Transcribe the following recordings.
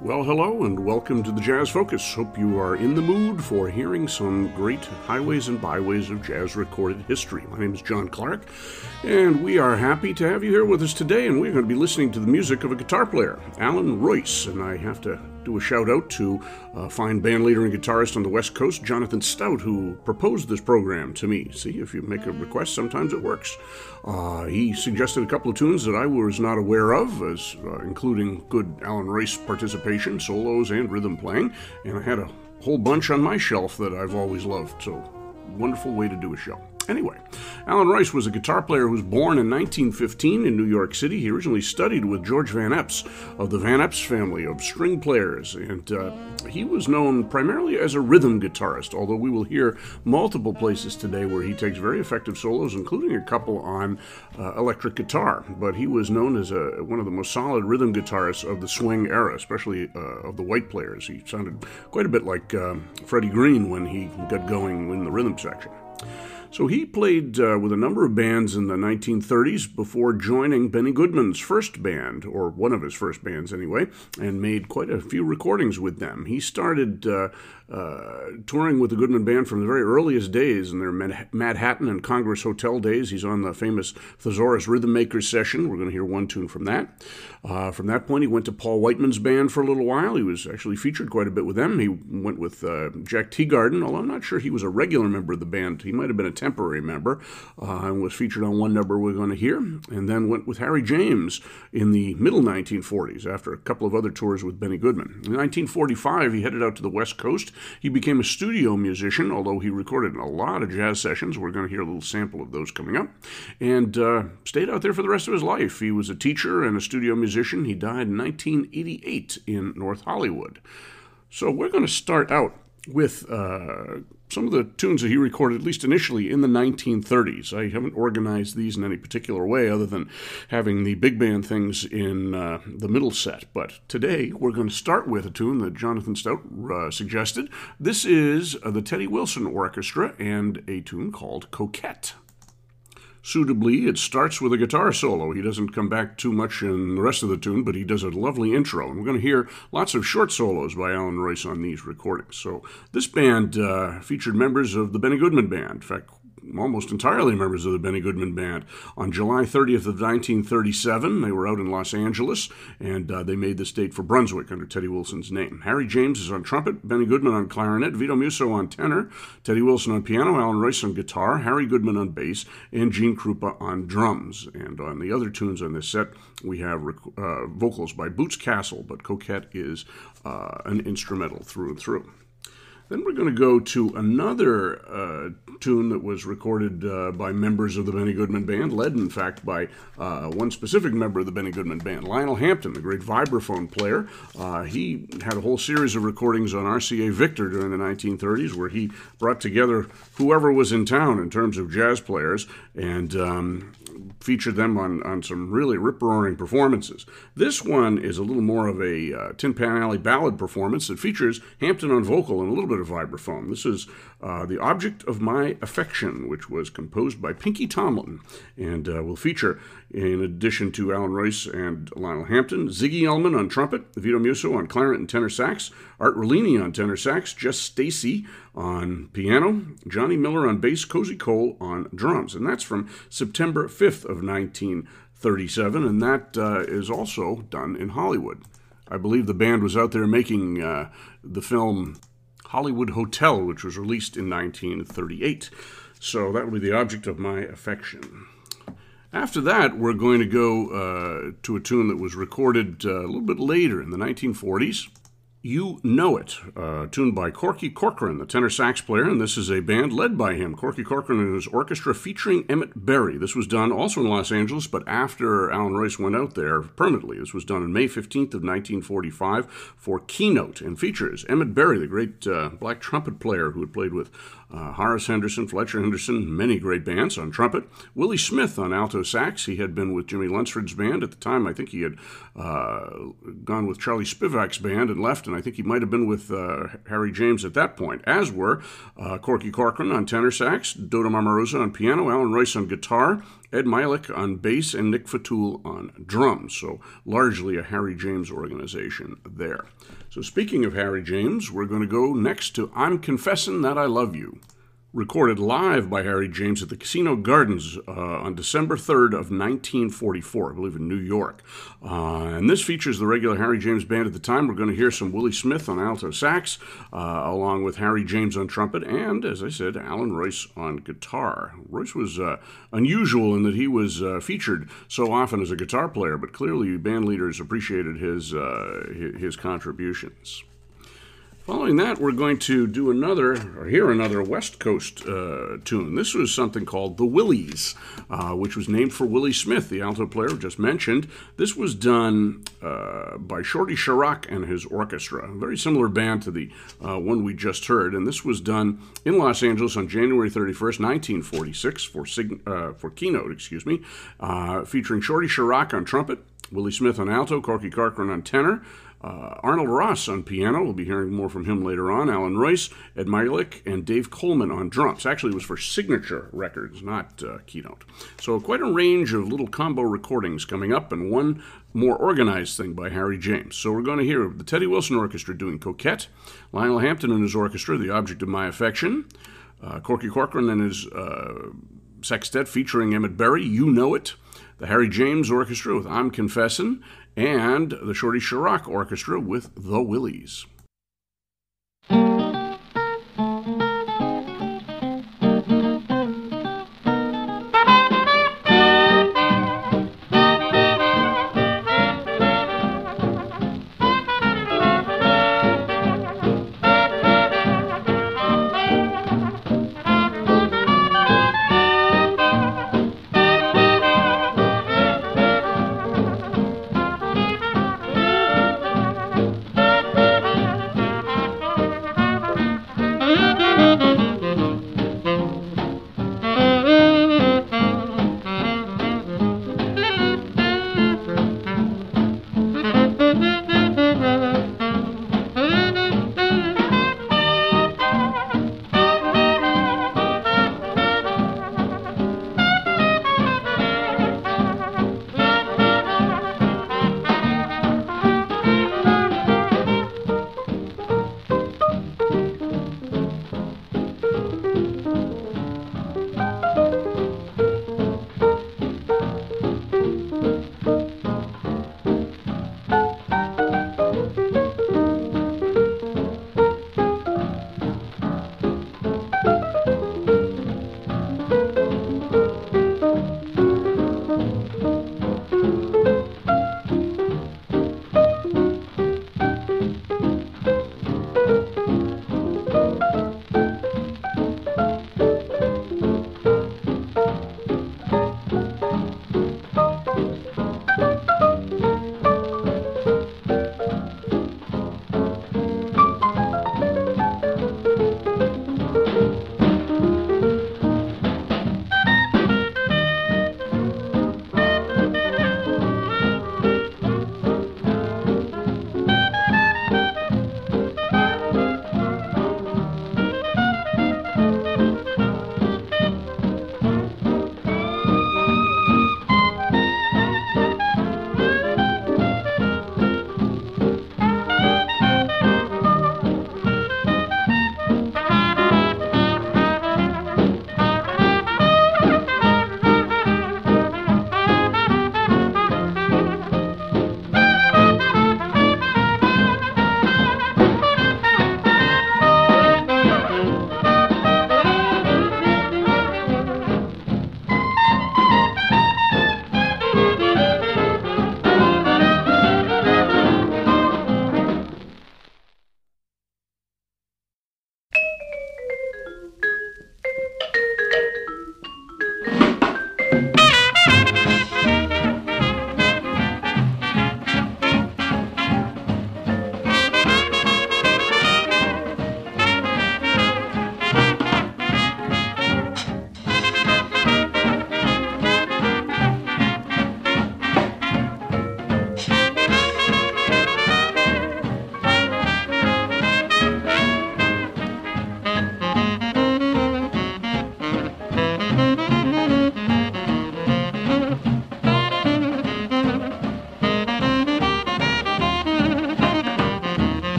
Well, hello and welcome to the Jazz Focus. Hope you are in the mood for hearing some great highways and byways of jazz recorded history. My name is John Clark, and we are happy to have you here with us today. And we're going to be listening to the music of a guitar player, Allan Reuss. And I have to do a shout out to a fine band leader and guitarist on the West Coast, Jonathan Stout, who proposed this program to me. See, if you make a request, sometimes it works. Uh, he suggested a couple of tunes that I was not aware of, as uh, including good Allan Reuss participation, solos, and rhythm playing. And I had a whole bunch on my shelf that I've always loved. So, wonderful way to do a show. Anyway, Allan Reuss was a guitar player who was born in 1915 in New York City. He originally studied with George Van Eps of the Van Eps family of string players, and uh, he was known primarily as a rhythm guitarist, although we will hear multiple places today where he takes very effective solos, including a couple on uh, electric guitar. But he was known as a, one of the most solid rhythm guitarists of the swing era, especially uh, of the white players. He sounded quite a bit like um, Freddie Green when he got going in the rhythm section. So he played uh, with a number of bands in the 1930s before joining Benny Goodman's first band, or one of his first bands anyway, and made quite a few recordings with them. He started uh, uh, touring with the Goodman Band from the very earliest days in their Manhattan and Congress Hotel days. He's on the famous Thesaurus Rhythm Makers session. We're going to hear one tune from that. Uh, from that point, he went to Paul Whiteman's band for a little while. He was actually featured quite a bit with them. He went with uh, Jack Teagarden, although I'm not sure he was a regular member of the band. He might have been a temporary member uh, and was featured on one number we're going to hear. And then went with Harry James in the middle 1940s after a couple of other tours with Benny Goodman. In 1945, he headed out to the West Coast he became a studio musician, although he recorded a lot of jazz sessions. We're going to hear a little sample of those coming up. And uh, stayed out there for the rest of his life. He was a teacher and a studio musician. He died in 1988 in North Hollywood. So we're going to start out with uh, some of the tunes that he recorded, at least initially, in the 1930s. I haven't organized these in any particular way other than having the big band things in uh, the middle set. But today, we're going to start with a tune that Jonathan Stout uh, suggested. This is uh, the Teddy Wilson Orchestra and a tune called Coquette suitably. It starts with a guitar solo. He doesn't come back too much in the rest of the tune, but he does a lovely intro. And we're going to hear lots of short solos by Allan Reuss on these recordings. So this band uh, featured members of the Benny Goodman Band. In fact, almost entirely members of the Benny Goodman Band. On July 30th of 1937, they were out in Los Angeles, and uh, they made this date for Brunswick under Teddy Wilson's name. Harry James is on trumpet, Benny Goodman on clarinet, Vito Musso on tenor, Teddy Wilson on piano, Allan Reuss on guitar, Harry Goodman on bass, and Gene Krupa on drums. And on the other tunes on this set, we have uh, vocals by Boots Castle, but Coquette is uh, an instrumental through and through. Then we're going to go to another uh, tune that was recorded uh, by members of the Benny Goodman Band, led in fact by uh, one specific member of the Benny Goodman Band, Lionel Hampton, the great vibraphone player. Uh, he had a whole series of recordings on RCA Victor during the 1930s where he brought together whoever was in town in terms of jazz players and um, featured them on, on some really rip roaring performances. This one is a little more of a uh, Tin Pan Alley ballad performance that features Hampton on vocal and a little bit of vibraphone. This is uh, The Object of My Affection, which was composed by Pinky Tomlin and uh, will feature, in addition to Allan Reuss and Lionel Hampton, Ziggy Elman on trumpet, Vito Musso on clarinet and tenor sax, Art Rollini on tenor sax, Jess Stacy on piano, Johnny Miller on bass, Cozy Cole on drums. And that's from September 5th of 1937, and that uh, is also done in Hollywood. I believe the band was out there making uh, the film Hollywood Hotel, which was released in 1938. So that will be the object of my affection. After that, we're going to go uh, to a tune that was recorded uh, a little bit later in the 1940s. You Know It, uh, tuned by Corky Corcoran, the tenor sax player, and this is a band led by him. Corky Corcoran and his orchestra featuring Emmett Berry. This was done also in Los Angeles, but after Allan Reuss went out there permanently. This was done on May 15th of 1945 for Keynote and features Emmett Berry, the great uh, black trumpet player who had played with uh, Horace Henderson, Fletcher Henderson, many great bands on trumpet. Willie Smith on alto sax. He had been with Jimmy Lunceford's band at the time. I think he had uh, gone with Charlie Spivak's band and left and I think he might have been with uh, Harry James at that point, as were uh, Corky Corcoran on tenor sax, Dodo Marmarosa on piano, Allan Reuss on guitar, Ed Milik on bass, and Nick Fatool on drums. So largely a Harry James organization there. So speaking of Harry James, we're going to go next to I'm Confessing That I Love You recorded live by Harry James at the Casino Gardens uh, on December 3rd of 1944, I believe in New York. Uh, and this features the regular Harry James band at the time. We're going to hear some Willie Smith on alto sax, uh, along with Harry James on trumpet, and, as I said, Allan Reuss on guitar. Reuss was uh, unusual in that he was uh, featured so often as a guitar player, but clearly band leaders appreciated his, uh, his contributions. Following that, we're going to do another, or hear another West Coast uh, tune. This was something called The Willies, uh, which was named for Willie Smith, the alto player just mentioned. This was done uh, by Shorty Sherock and his orchestra, a very similar band to the uh, one we just heard. And this was done in Los Angeles on January 31st, 1946, for, Sig- uh, for Keynote, excuse me, uh, featuring Shorty Sherock on trumpet, Willie Smith on alto, Corky Corcoran on tenor. Uh, Arnold Ross on piano, we'll be hearing more from him later on. Allan Reuss, Ed Milik, and Dave Coleman on drums. Actually, it was for Signature Records, not uh, Keynote. So, quite a range of little combo recordings coming up, and one more organized thing by Harry James. So, we're going to hear the Teddy Wilson Orchestra doing Coquette, Lionel Hampton and his orchestra, The Object of My Affection, uh, Corky Corcoran and his uh, sextet featuring Emmett Berry, You Know It, the Harry James Orchestra with I'm Confessin', and the Shorty Sherock Orchestra with The Willies.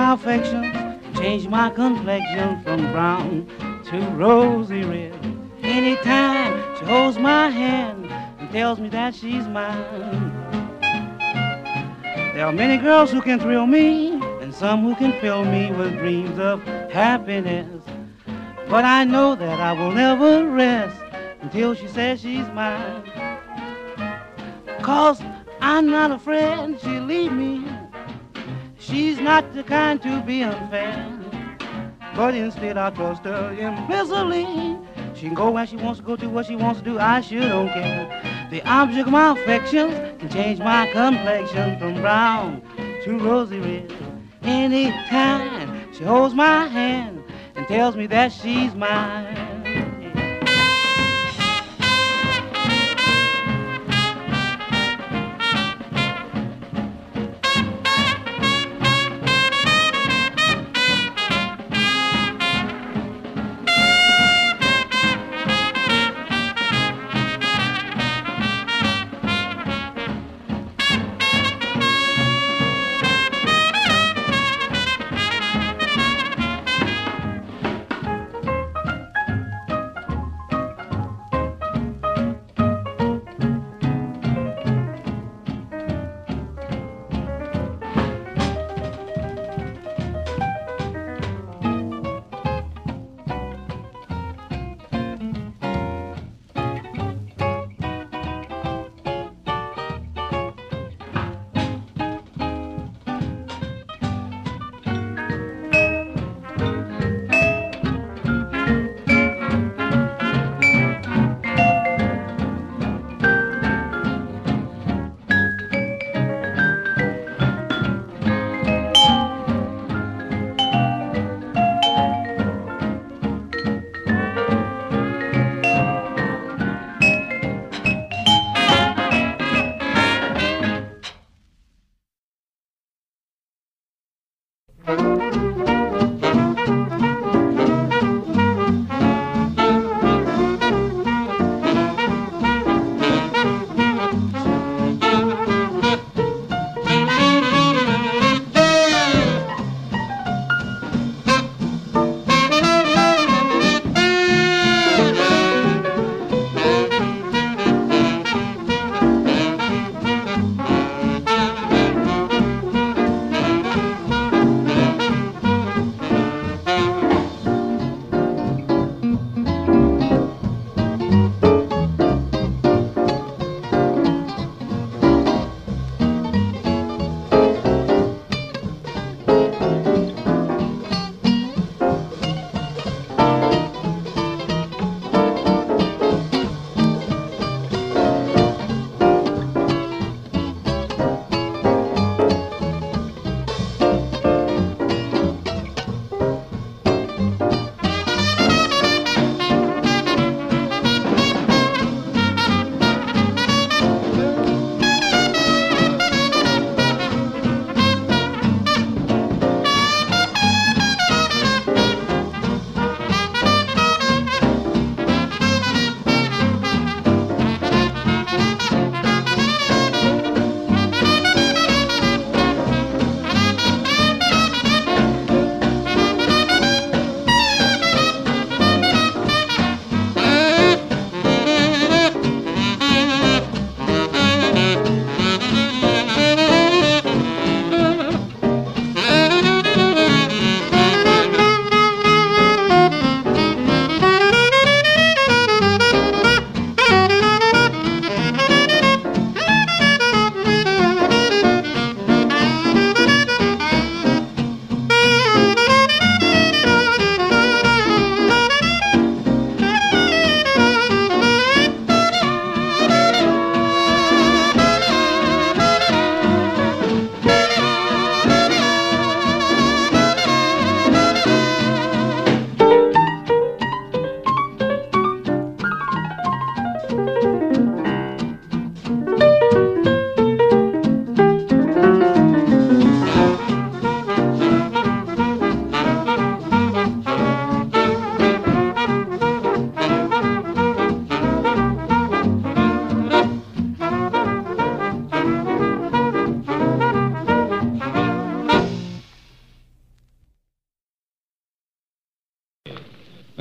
My affection, change my complexion from brown to rosy red. Anytime she holds my hand and tells me that she's mine. There are many girls who can thrill me, and some who can fill me with dreams of happiness. But I know that I will never rest until she says she's mine. Cause I'm not afraid she'll leave me. Not the kind to be unfair. But instead I trust her implicitly. She can go where she wants to go, do what she wants to do, I sure don't care. The object of my affections can change my complexion from brown to rosy red. Anytime she holds my hand and tells me that she's mine.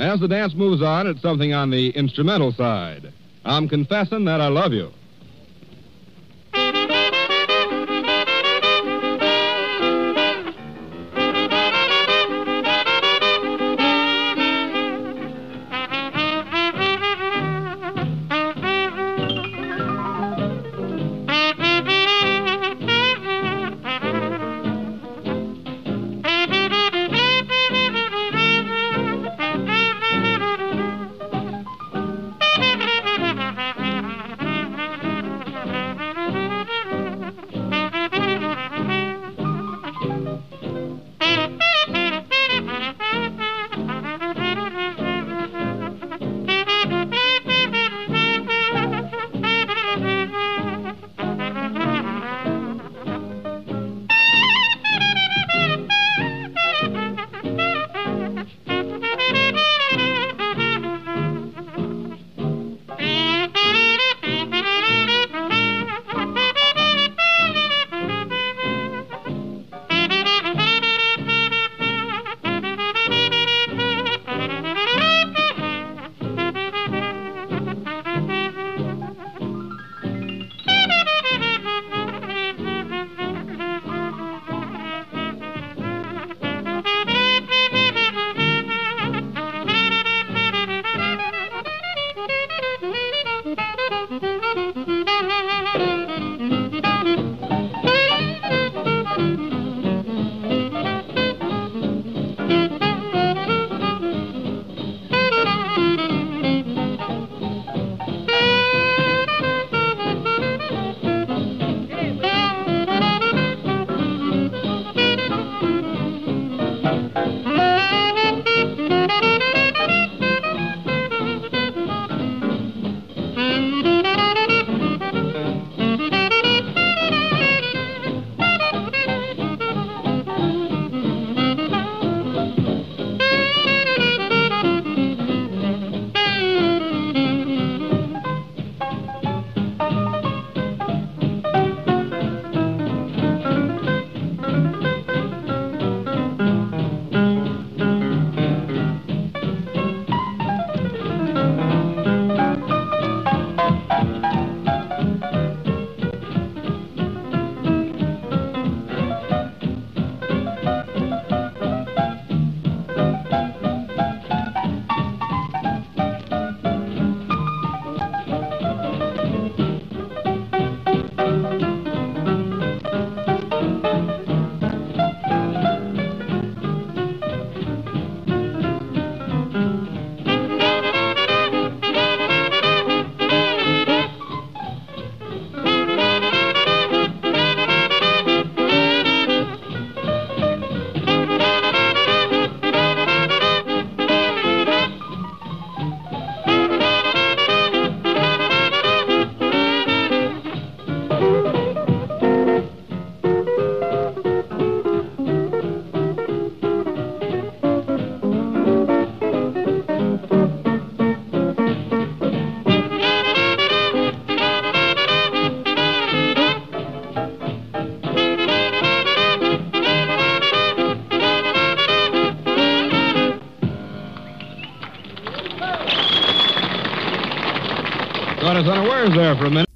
As the dance moves on, it's something on the instrumental side. I'm confessing that I love you. There for a minute.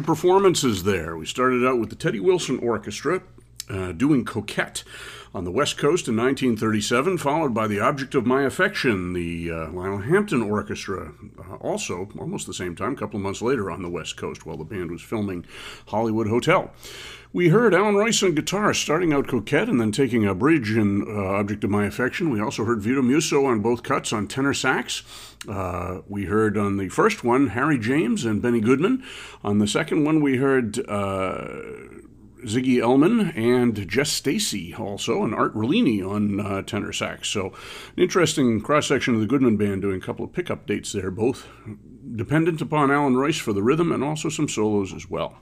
Of performances there. We started out with the Teddy Wilson Orchestra uh, doing Coquette on the West Coast in 1937, followed by The Object of My Affection, the uh, Lionel Hampton Orchestra, uh, also almost the same time, a couple of months later on the West Coast while the band was filming Hollywood Hotel. We heard Allan Reuss on guitar, starting out Coquette and then taking a bridge in uh, Object of My Affection. We also heard Vito Musso on both cuts on tenor sax. Uh, we heard on the first one Harry James and Benny Goodman. On the second one, we heard uh, Ziggy Elman and Jess Stacy also, and Art Rollini on uh, tenor sax. So, an interesting cross section of the Goodman Band doing a couple of pickup dates there, both dependent upon Allan Reuss for the rhythm and also some solos as well.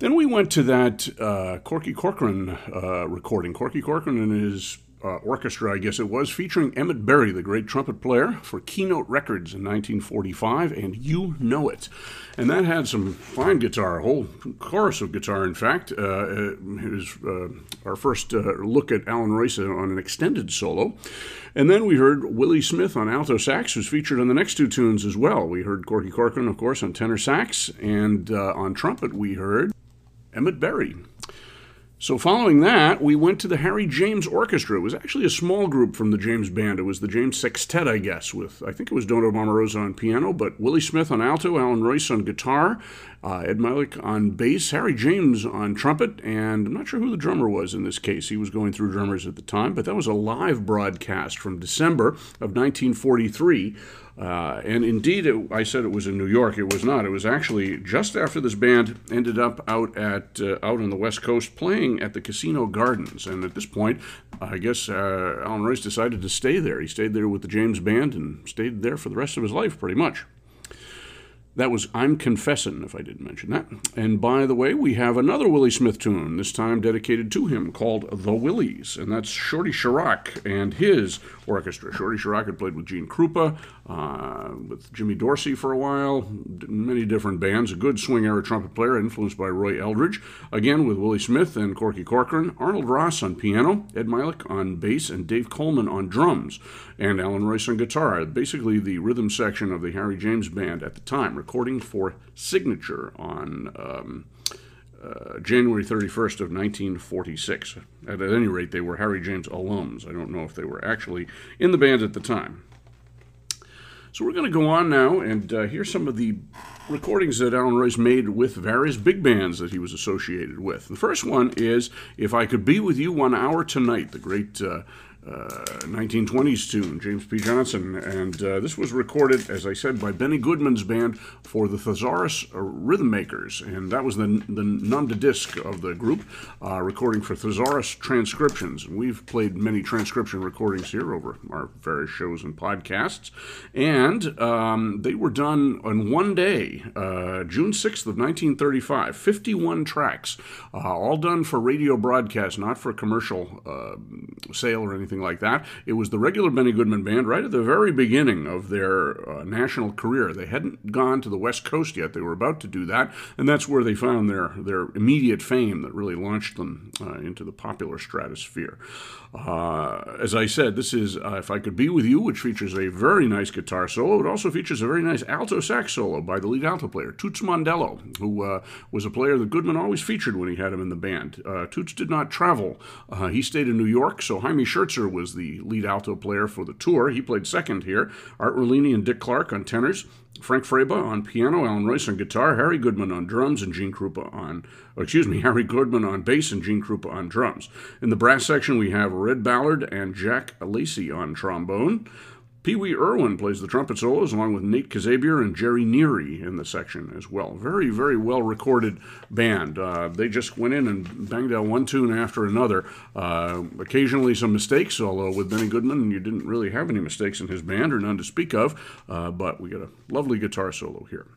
Then we went to that uh, Corky Corcoran uh, recording. Corky Corcoran and his uh, orchestra, I guess it was, featuring Emmett Berry, the great trumpet player, for Keynote Records in 1945, and You Know It. And that had some fine guitar, a whole chorus of guitar, in fact. Uh, uh it was uh, our first uh, look at Allan Reuss on an extended solo. And then we heard Willie Smith on alto sax, who's featured on the next two tunes as well. We heard Corky Corcoran, of course, on tenor sax, and on trumpet we heard Emmett Berry. So, following that, we went to the Harry James Orchestra. It was actually a small group from the James Band. It was the James Sextet, I guess, with I think it was Dodo Marmarosa on piano, but Willie Smith on alto, Allan Reuss on guitar, uh, Ed Mylett on bass, Harry James on trumpet, and I'm not sure who the drummer was in this case. He was going through drummers at the time, but that was a live broadcast from December of 1943 uh, and indeed, it, I said it was in New York. It was not. It was actually just after this band ended up out at uh, out on the West Coast playing at the Casino Gardens. And at this point, I guess uh, Allan Reuss decided to stay there. He stayed there with the James Band and stayed there for the rest of his life, pretty much. That was I'm Confessin', if I didn't mention that. And by the way, we have another Willie Smith tune, this time dedicated to him, called The Willies. And that's Shorty Sherock and his orchestra. Shorty Sherock had played with Gene Krupa, uh, with Jimmy Dorsey for a while, many different bands. A good swing era trumpet player, influenced by Roy Eldridge. Again with Willie Smith and Corky Corcoran, Arnold Ross on piano, Ed Mylett on bass, and Dave Coleman on drums, and Allan Reuss on guitar. Basically, the rhythm section of the Harry James Band at the time, recording for Signature on. Um, uh, January 31st of 1946. At, at any rate, they were Harry James alums. I don't know if they were actually in the band at the time. So we're going to go on now and uh, hear some of the recordings that Allan Reuss made with various big bands that he was associated with. The first one is If I Could Be With You One Hour Tonight, the great uh, 1920s uh, tune, James P. Johnson. And uh, this was recorded, as I said, by Benny Goodman's band for the Thesaurus uh, Rhythm Makers. And that was the, the nom de disc of the group, uh, recording for Thesaurus Transcriptions. And we've played many transcription recordings here over our various shows and podcasts. And um, they were done on one day, uh, June 6th of 1935, 51 tracks, uh, all done for radio broadcast, not for commercial sale or anything anything like that. It was the regular Benny Goodman Band right at the very beginning of their uh, national career. They hadn't gone to the West Coast yet. They were about to do that, and that's where they found their, their immediate fame that really launched them uh, into the popular stratosphere. Uh, as I said, this is uh, If I Could Be With You, which features a very nice guitar solo. It also features a very nice alto sax solo by the lead alto player, Toots Mondello, who uh, was a player that Goodman always featured when he had him in the band. Uh, Toots did not travel. He stayed in New York, so Hymie Schertzer was the lead alto player for the tour. He played second here. Art Rollini and Dick Clark on tenors. Frank Froeba on piano, Allan Reuss on guitar, Harry Goodman on drums, and Gene Krupa on, oh, excuse me, Harry Goodman on bass and Gene Krupa on drums. In the brass section, we have Red Ballard and Jack Lacey on trombone. Pee Wee Erwin plays the trumpet solos along with Nate Kazebier and Jerry Neary in the section as well. Very, very well recorded band. Uh, they just went in and banged out one tune after another. Uh, occasionally some mistakes, although with Benny Goodman, you didn't really have any mistakes in his band or none to speak of, uh, but we got a lovely guitar solo here.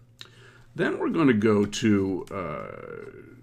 Then we're going to go to uh,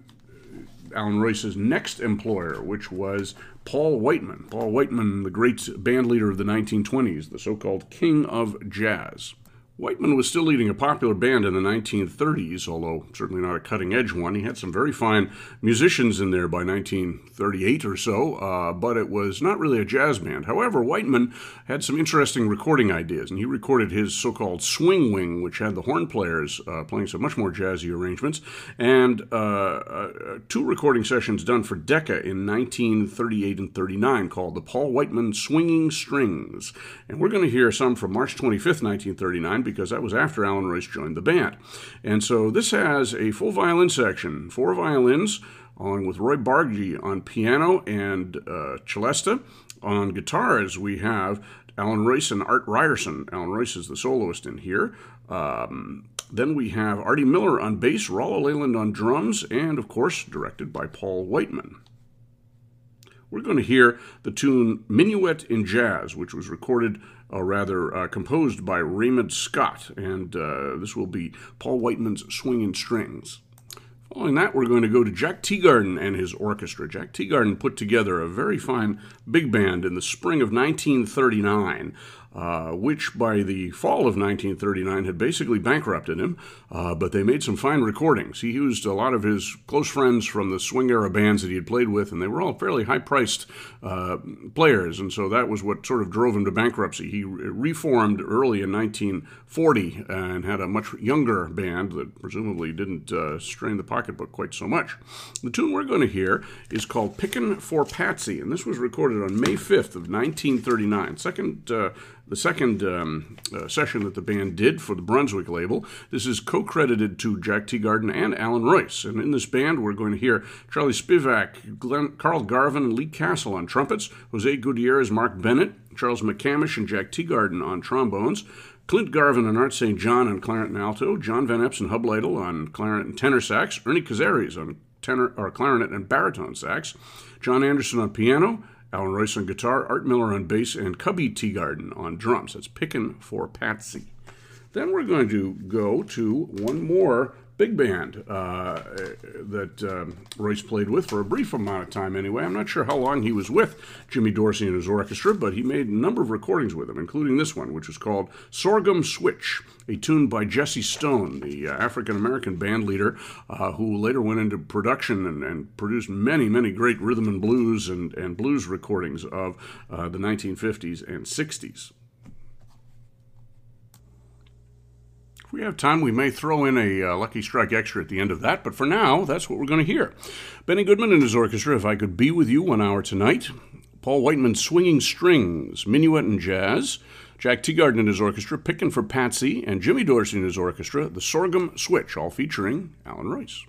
Allan Reuss's next employer, which was Paul Whiteman. Paul Whiteman, the great band leader of the 1920s, the so called King of Jazz. Whiteman was still leading a popular band in the 1930s, although certainly not a cutting edge one. He had some very fine musicians in there by 1938 or so, uh, but it was not really a jazz band. However, Whiteman had some interesting recording ideas, and he recorded his so called swing wing, which had the horn players uh, playing some much more jazzy arrangements, and uh, uh two recording sessions done for Decca in 1938 and 39 called the Paul Whiteman Swinging Strings. And we're going to hear some from March 25th, 1939 because that was after Allan Reuss joined the band. And so this has a full violin section, four violins, along with Roy Bargy on piano and uh, celesta. On guitars, we have Allan Reuss and Art Ryerson. Allan Reuss is the soloist in here. Um, then we have Artie Miller on bass, Rollo Laylan on drums, and of course, directed by Paul Whiteman. We're going to hear the tune Minuet in Jazz, which was recorded uh, rather uh, composed by Raymond Scott, and uh, this will be Paul Whiteman's Swinging Strings. Following that, we're going to go to Jack Teagarden and his orchestra. Jack Teagarden put together a very fine big band in the spring of 1939 uh, which by the fall of 1939 had basically bankrupted him, uh, but they made some fine recordings. He used a lot of his close friends from the swing era bands that he had played with, and they were all fairly high priced uh, players, and so that was what sort of drove him to bankruptcy. He reformed early in 1940 and had a much younger band that presumably didn't uh, strain the pocketbook quite so much. The tune we're going to hear is called Pickin' for Patsy, and this was recorded on May 5th of 1939. Second uh, the second um, uh, session that the band did for the Brunswick label. This is co credited to Jack Teagarden and Allan Reuss. And in this band, we're going to hear Charlie Spivak, Glenn, Carl Garvin, and Lee Castle on trumpets, Jose Gutierrez, Mark Bennett, Charles McCamish, and Jack Teagarden on trombones. Clint Garvin and Art St. John on clarinet and alto, John Van Eps and Hub Lytle on clarinet and tenor sax, Ernie Caceres on tenor or clarinet and baritone sax, John Anderson on piano, Allan Reuss on guitar, Art Miller on bass, and Cubby Teagarden on drums. That's Pickin' for Patsy. Then we're going to go to one more big band uh, that um, Reuss played with for a brief amount of time anyway. I'm not sure how long he was with Jimmy Dorsey and his orchestra, but he made a number of recordings with him, including this one, which is called Sorghum Switch, a tune by Jesse Stone, the uh, African American band leader uh, who later went into production and, and, produced many, many great rhythm and blues and, and blues recordings of uh, the 1950s and 60s. If we have time, we may throw in a uh, Lucky Strike extra at the end of that, but for now, that's what we're going to hear. Benny Goodman and his orchestra, If I Could Be With You One Hour Tonight. Paul Whiteman, Swinging Strings, Minuet and Jazz. Jack Teagarden and his orchestra, Pickin' for Patsy. And Jimmy Dorsey and his orchestra, The Sorghum Switch, all featuring Allan Reuss.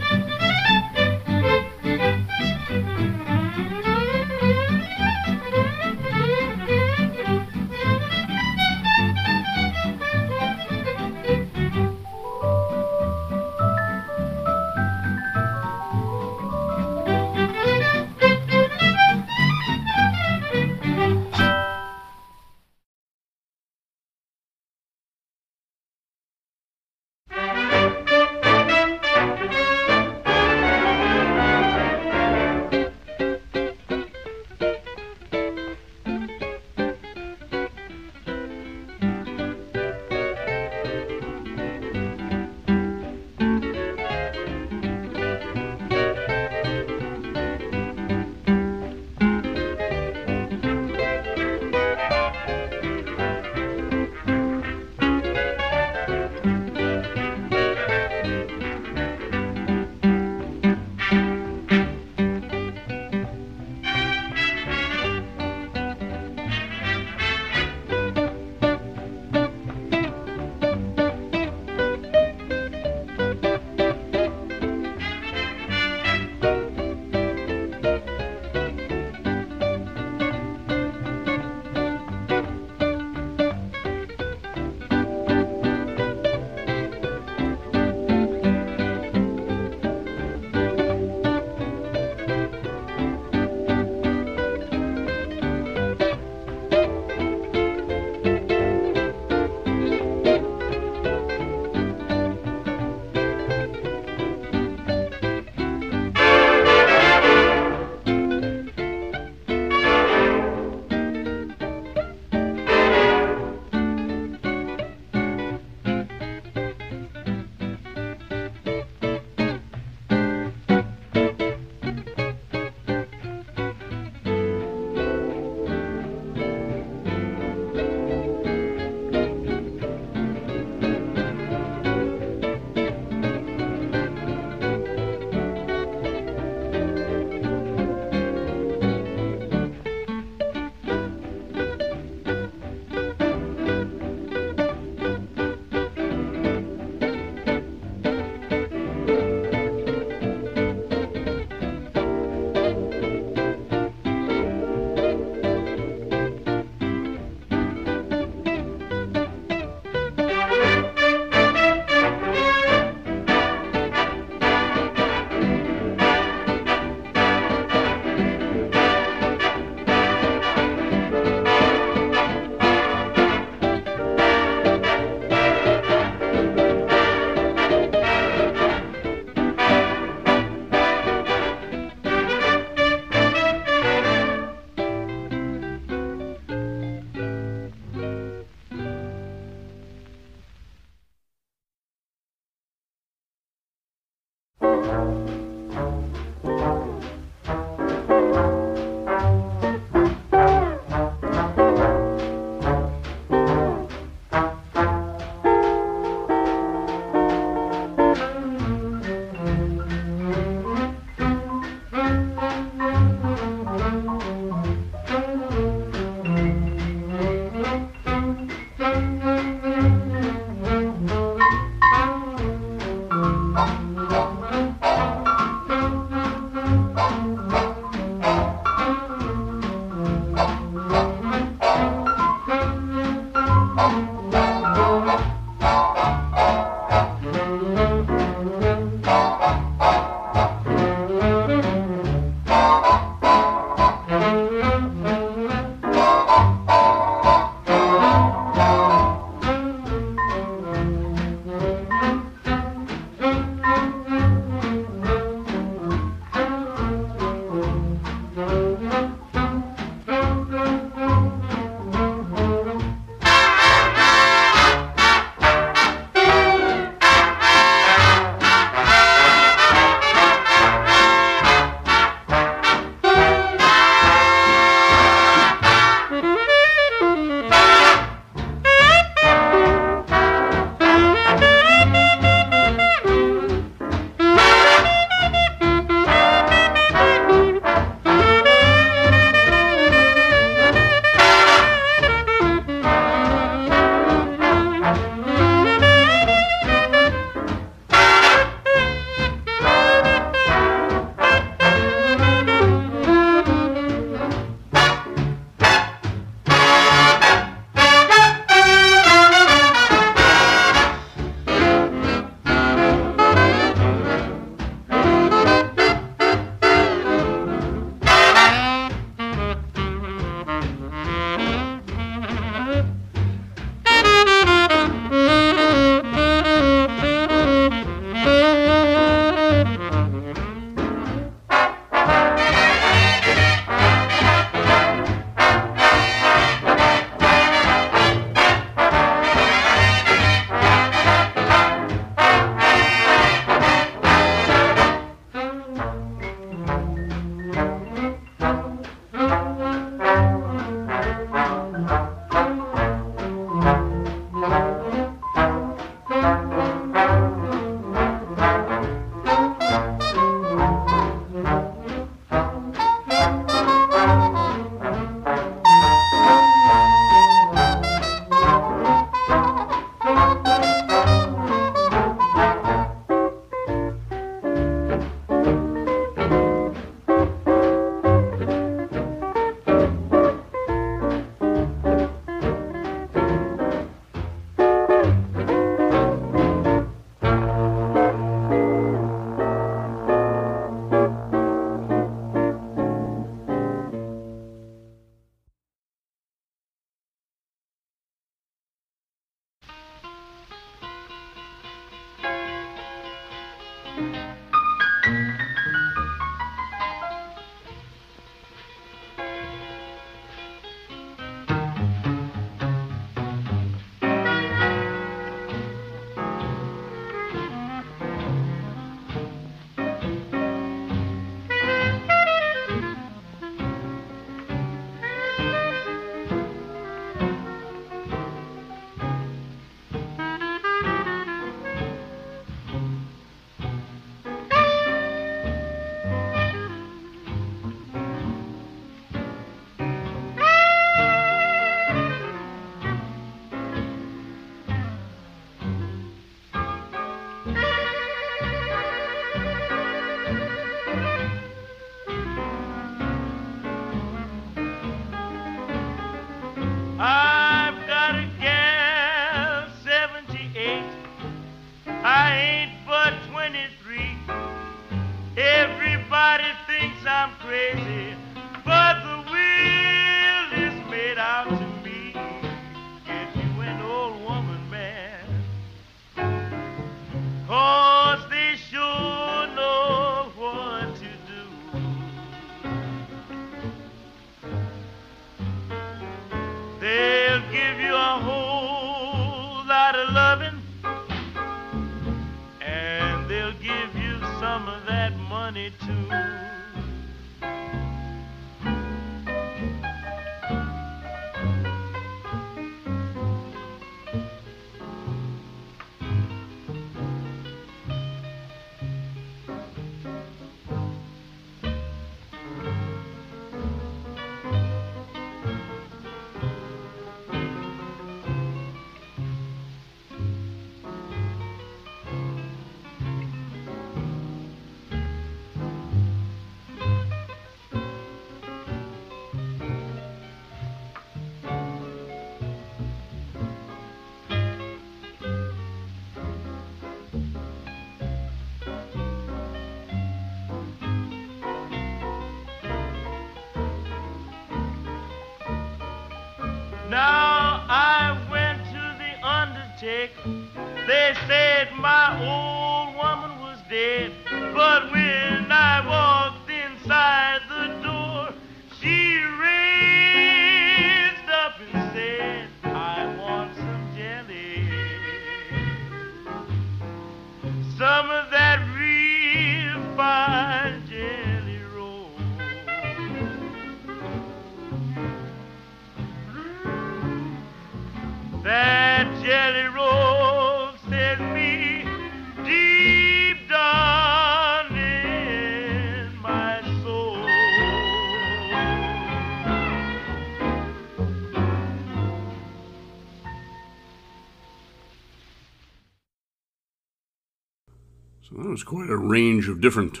Was quite a range of different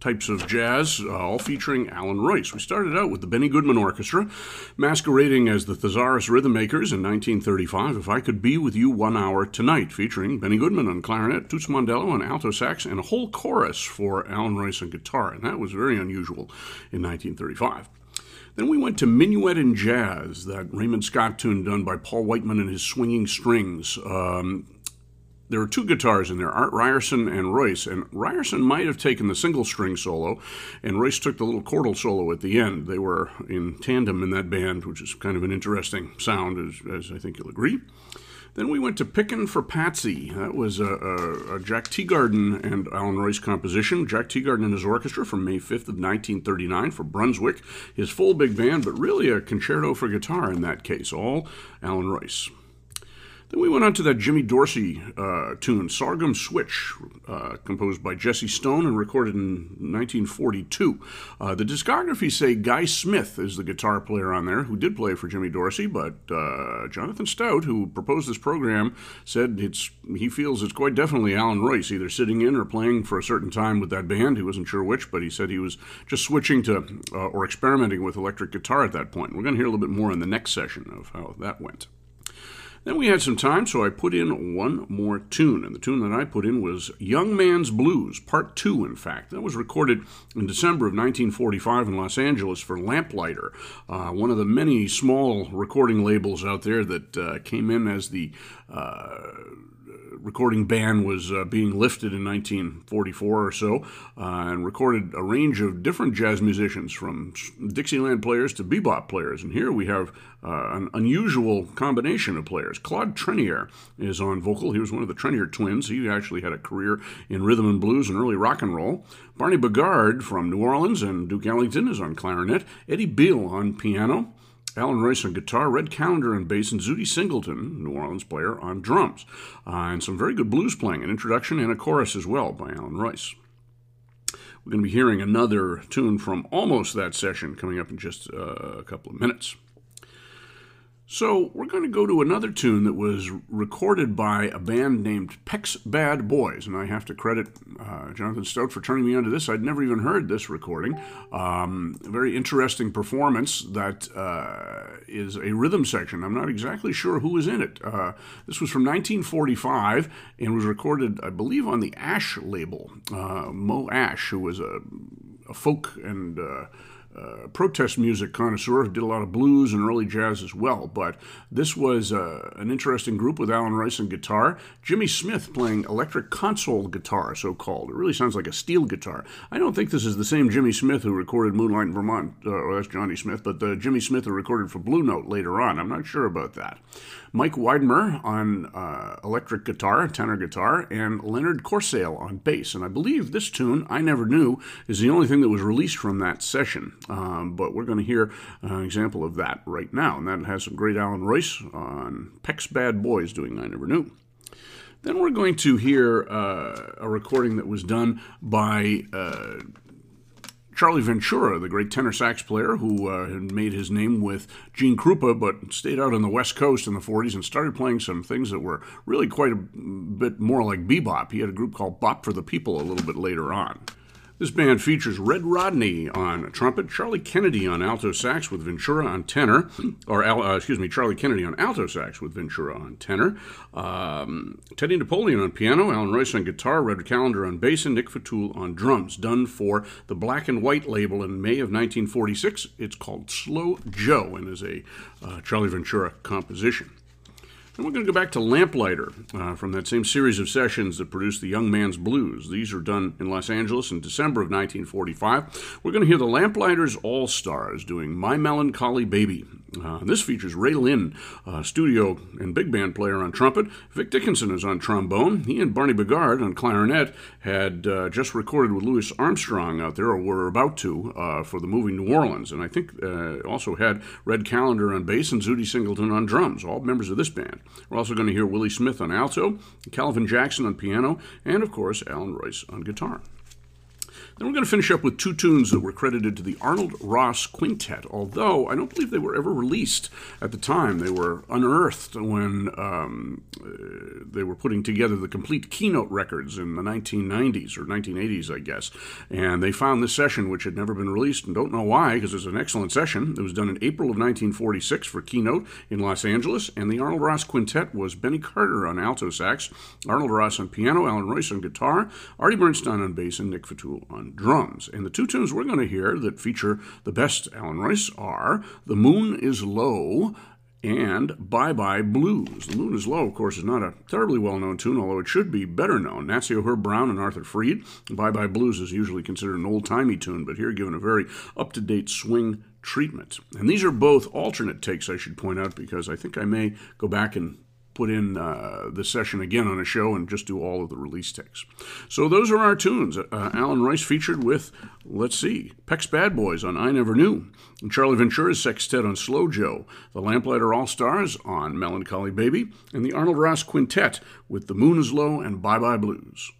types of jazz, uh, all featuring Allan Reuss. We started out with the Benny Goodman Orchestra, masquerading as the Thesaurus Rhythm Makers in 1935, If I Could Be With You One Hour Tonight, featuring Benny Goodman on clarinet, Toots Mondello on alto sax, and a whole chorus for Allan Reuss on guitar, and that was very unusual in 1935. Then we went to Minuet in Jazz, that Raymond Scott tune done by Paul Whiteman and his swinging strings. Um, there were two guitars in there, Art Ryerson and Reuss, and Ryerson might have taken the single string solo, and Reuss took the little chordal solo at the end. They were in tandem in that band, which is kind of an interesting sound, as, as I think you'll agree. Then we went to Pickin' for Patsy. That was a, a, a Jack Teagarden and Allan Reuss composition. Jack Teagarden and his orchestra from May 5th of 1939 for Brunswick. His full big band, but really a concerto for guitar in that case, all Allan Reuss. Then we went on to that Jimmy Dorsey uh, tune, Sorghum Switch, uh, composed by Jesse Stone and recorded in 1942. Uh, the discography say Guy Smith is the guitar player on there, who did play for Jimmy Dorsey, but uh, Jonathan Stout, who proposed this program, said it's he feels it's quite definitely Allan Reuss, either sitting in or playing for a certain time with that band. He wasn't sure which, but he said he was just switching to uh, or experimenting with electric guitar at that point. We're going to hear a little bit more in the next session of how that went. Then we had some time, so I put in one more tune. And the tune that I put in was Young Man's Blues, Part 2, in fact. That was recorded in December of 1945 in Los Angeles for Lamplighter, uh, one of the many small recording labels out there that uh, came in as the. Uh, recording ban was uh, being lifted in 1944 or so, uh, and recorded a range of different jazz musicians, from Dixieland players to bebop players. And here we have uh, an unusual combination of players. Claude Trenier is on vocal. He was one of the Trenier twins. He actually had a career in rhythm and blues and early rock and roll. Barney Bigard from New Orleans and Duke Ellington is on clarinet. Eddie Beale on piano. Allan Reuss on guitar, Red Callender on bass, and Zutty Singleton, New Orleans player, on drums. Uh, and some very good blues playing, an introduction and a chorus as well by Allan Reuss. We're going to be hearing another tune from almost that session coming up in just uh, a couple of minutes. So, we're going to go to another tune that was recorded by a band named Peck's Bad Boys, and I have to credit uh, Jonathan Stout for turning me onto this. I'd never even heard this recording. Um, very interesting performance that uh, is a rhythm section. I'm not exactly sure who was in it. Uh, this was from 1945 and was recorded, I believe, on the Asch label. Uh, Moe Asch, who was a, a folk and uh, protest music connoisseur, did a lot of blues and early jazz as well. But this was uh, an interesting group with Allan Reuss on guitar, Jimmy Smith playing electric console guitar, so called. It really sounds like a steel guitar. I don't think this is the same Jimmy Smith who recorded Moonlight in Vermont. Uh, that's Johnny Smith, but the Jimmy Smith who recorded for Blue Note later on. I'm not sure about that. Mike Widemer on uh, electric guitar, tenor guitar, and Leonard Corsale on bass. And I believe this tune, I Never Knew, is the only thing that was released from that session. Um, but we're going to hear an example of that right now. And that has some great Allan Reuss on Peck's Bad Boys doing I Never Knew. Then we're going to hear uh, a recording that was done by uh, Charlie Ventura, the great tenor sax player who uh, had made his name with Gene Krupa, but stayed out on the West Coast in the 40s and started playing some things that were really quite a bit more like bebop. He had a group called Bop for the People a little bit later on. This band features Red Rodney on trumpet, Charlie Kennedy on alto sax with Ventura on tenor, or uh, excuse me, Charlie Kennedy on alto sax with Ventura on tenor, um, Teddy Napoleon on piano, Allan Reuss on guitar, Red Callender on bass, and Nick Fatool on drums. Done for the Black and White label in May of 1946. It's called Slow Joe and is a uh, Charlie Ventura composition. And we're going to go back to Lamplighter uh, from that same series of sessions that produced The Young Man's Blues. These are done in Los Angeles in December of 1945. We're going to hear the Lamplighters All Stars doing My Melancholy Baby. Uh, this features Ray Linn, uh, studio and big band player on trumpet. Vic Dickenson is on trombone. He and Barney Bigard on clarinet had uh, just recorded with Louis Armstrong out there, or were about to, uh, for the movie New Orleans. And I think uh, also had Red Callender on bass and Zutty Singleton on drums, all members of this band. We're also going to hear Willie Smith on alto, Calvin Jackson on piano, and of course Allan Reuss on guitar. Then we're going to finish up with two tunes that were credited to the Arnold Ross Quintet, although I don't believe they were ever released at the time. They were unearthed when um, uh, they were putting together the complete keynote records in the 1990s or 1980s, I guess. And they found this session, which had never been released, and don't know why, because it's an excellent session. It was done in April of 1946 for keynote in Los Angeles, and the Arnold Ross Quintet was Benny Carter on alto sax, Arnold Ross on piano, Allan Reuss on guitar, Artie Bernstein on bass, and Nick Fatool on drums. And the two tunes we're going to hear that feature the best Allan Reuss are The Moon is Low and Bye Bye Blues. The Moon is Low, of course, is not a terribly well known tune, although it should be better known. Nacio Herb Brown and Arthur Freed. Bye Bye Blues is usually considered an old timey tune, but here given a very up to date swing treatment. And these are both alternate takes, I should point out, because I think I may go back and put in uh, the session again on a show and just do all of the release takes. So those are our tunes. Uh, Allan Reuss featured with, let's see, Peck's Bad Boys on I Never Knew, and Charlie Ventura's Sextet on Slow Joe, the Lamplighter All Stars on Melancholy Baby, and the Arnold Ross Quintet with The Moon is Low and Bye Bye Blues.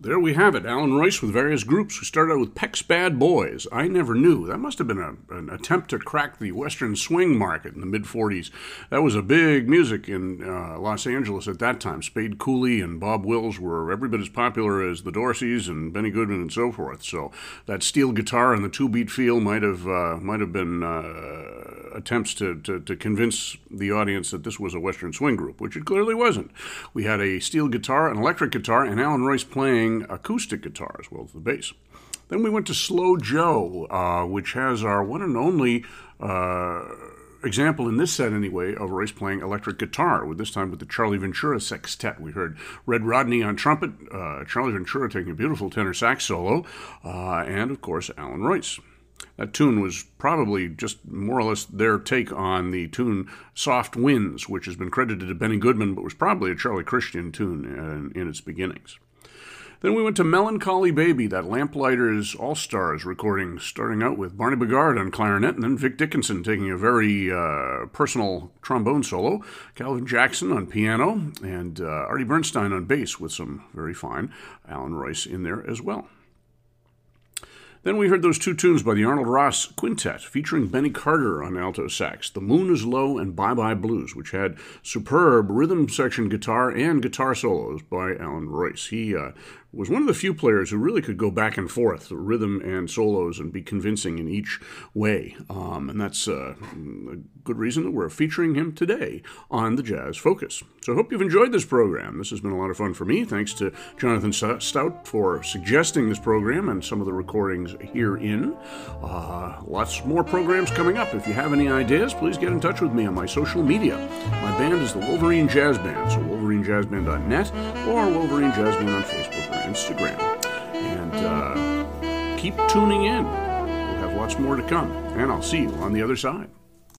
There we have it. Allan Reuss with various groups. We started out with Peck's Bad Boys. I never knew. That must have been a, an attempt to crack the Western swing market in the mid 40s. That was a big music in uh, Los Angeles at that time. Spade Cooley and Bob Wills were every bit as popular as the Dorseys and Benny Goodman and so forth. So that steel guitar and the two beat feel might have uh, might have been uh, attempts to, to, to convince the audience that this was a Western swing group, which it clearly wasn't. We had a steel guitar, an electric guitar, and Allan Reuss playing acoustic guitar as well as the bass. Then we went to Slow Joe, uh, which has our one and only uh, example in this set, anyway, of Reuss playing electric guitar, with this time with the Charlie Ventura Sextet. We heard Red Rodney on trumpet, uh, Charlie Ventura taking a beautiful tenor sax solo, uh, and of course, Allan Reuss. That tune was probably just more or less their take on the tune Soft Winds, which has been credited to Benny Goodman, but was probably a Charlie Christian tune in, in its beginnings. Then we went to Melancholy Baby, that Lamplighters All Stars recording, starting out with Barney Bigard on clarinet, and then Vic Dickenson taking a very uh, personal trombone solo, Calvin Jackson on piano, and uh, Artie Bernstein on bass, with some very fine Allan Reuss in there as well. Then we heard those two tunes by the Arnold Ross Quintet, featuring Benny Carter on alto sax, The Moon is Low and Bye Bye Blues, which had superb rhythm section guitar and guitar solos by Allan Reuss. He uh, was one of the few players who really could go back and forth, rhythm and solos, and be convincing in each way. Um, and that's uh, a good reason that we're featuring him today on the Jazz Focus. So I hope you've enjoyed this program. This has been a lot of fun for me. Thanks to Jonathan Stout for suggesting this program and some of the recordings herein. Uh, lots more programs coming up. If you have any ideas, please get in touch with me on my social media. My band is the Wolverine Jazz Band, so wolverinejazz.net or Wolverine Jazz Band on Facebook Instagram. And uh, keep tuning in. We'll have lots more to come. And I'll see you on the other side.